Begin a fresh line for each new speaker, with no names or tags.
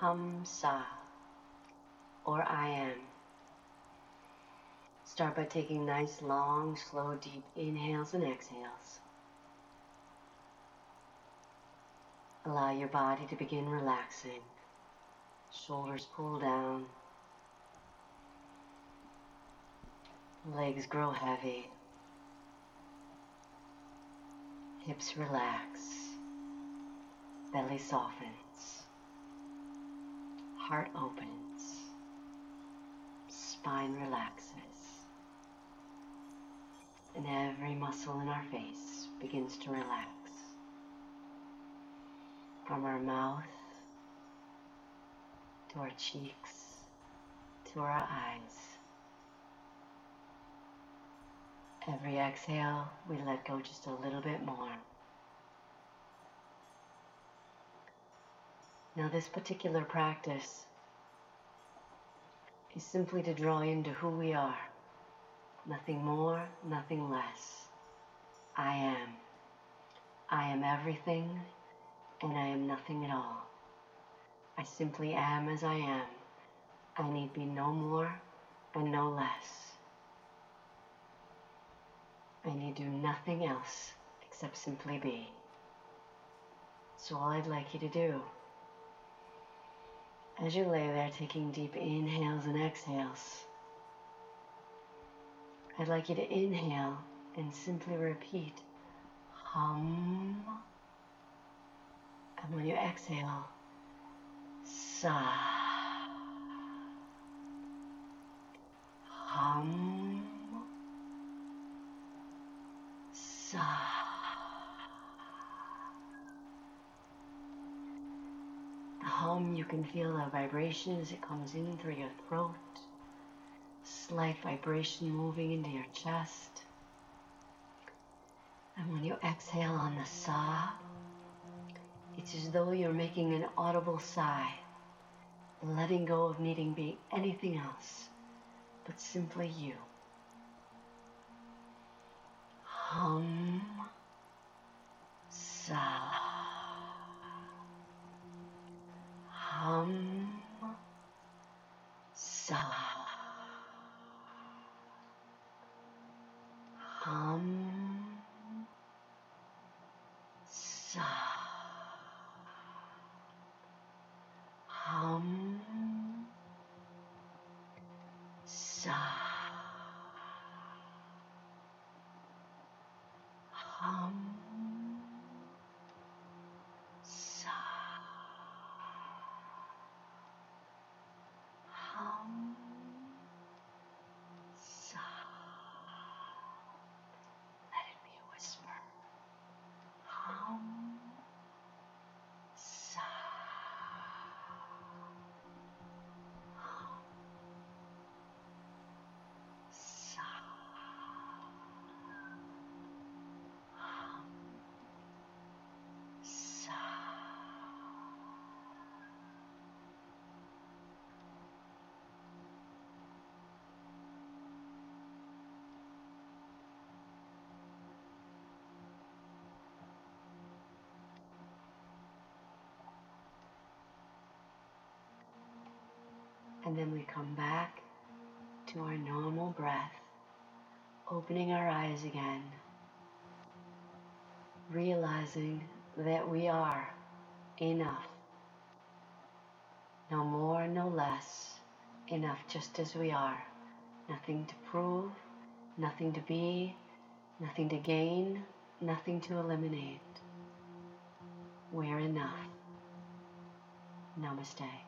Hum Sa or I am. Start by taking nice, long, slow, deep inhales and exhales. Allow your body to begin relaxing. Shoulders pull down. Legs grow heavy. Hips relax. Belly softens. Heart opens. Spine relaxes. And every muscle in our face begins to relax. From our mouth to our cheeks to our eyes. Every exhale, we let go just a little bit more. Now, this particular practice is simply to draw into who we are. Nothing more, nothing less. I am. I am everything, and I am nothing at all. I simply am as I am. I need be no more and no less. I need do nothing else except simply be. So all I'd like you to do as you lay there taking deep inhales and exhales, I'd like you to inhale and simply repeat hum. And when you exhale, sa. Hum. Sa. Hum, you can feel the vibration as it comes in through your throat. Slight vibration moving into your chest. And when you exhale on the sa, it's as though you're making an audible sigh, letting go of needing be anything else but simply you. Hum, sa. hum, sa, hum, sa, hum, sa, hum. And then we come back to our normal breath, opening our eyes again, realizing that we are enough. No more, no less. Enough just as we are. Nothing to prove, nothing to be, nothing to gain, nothing to eliminate. We're enough. Namaste.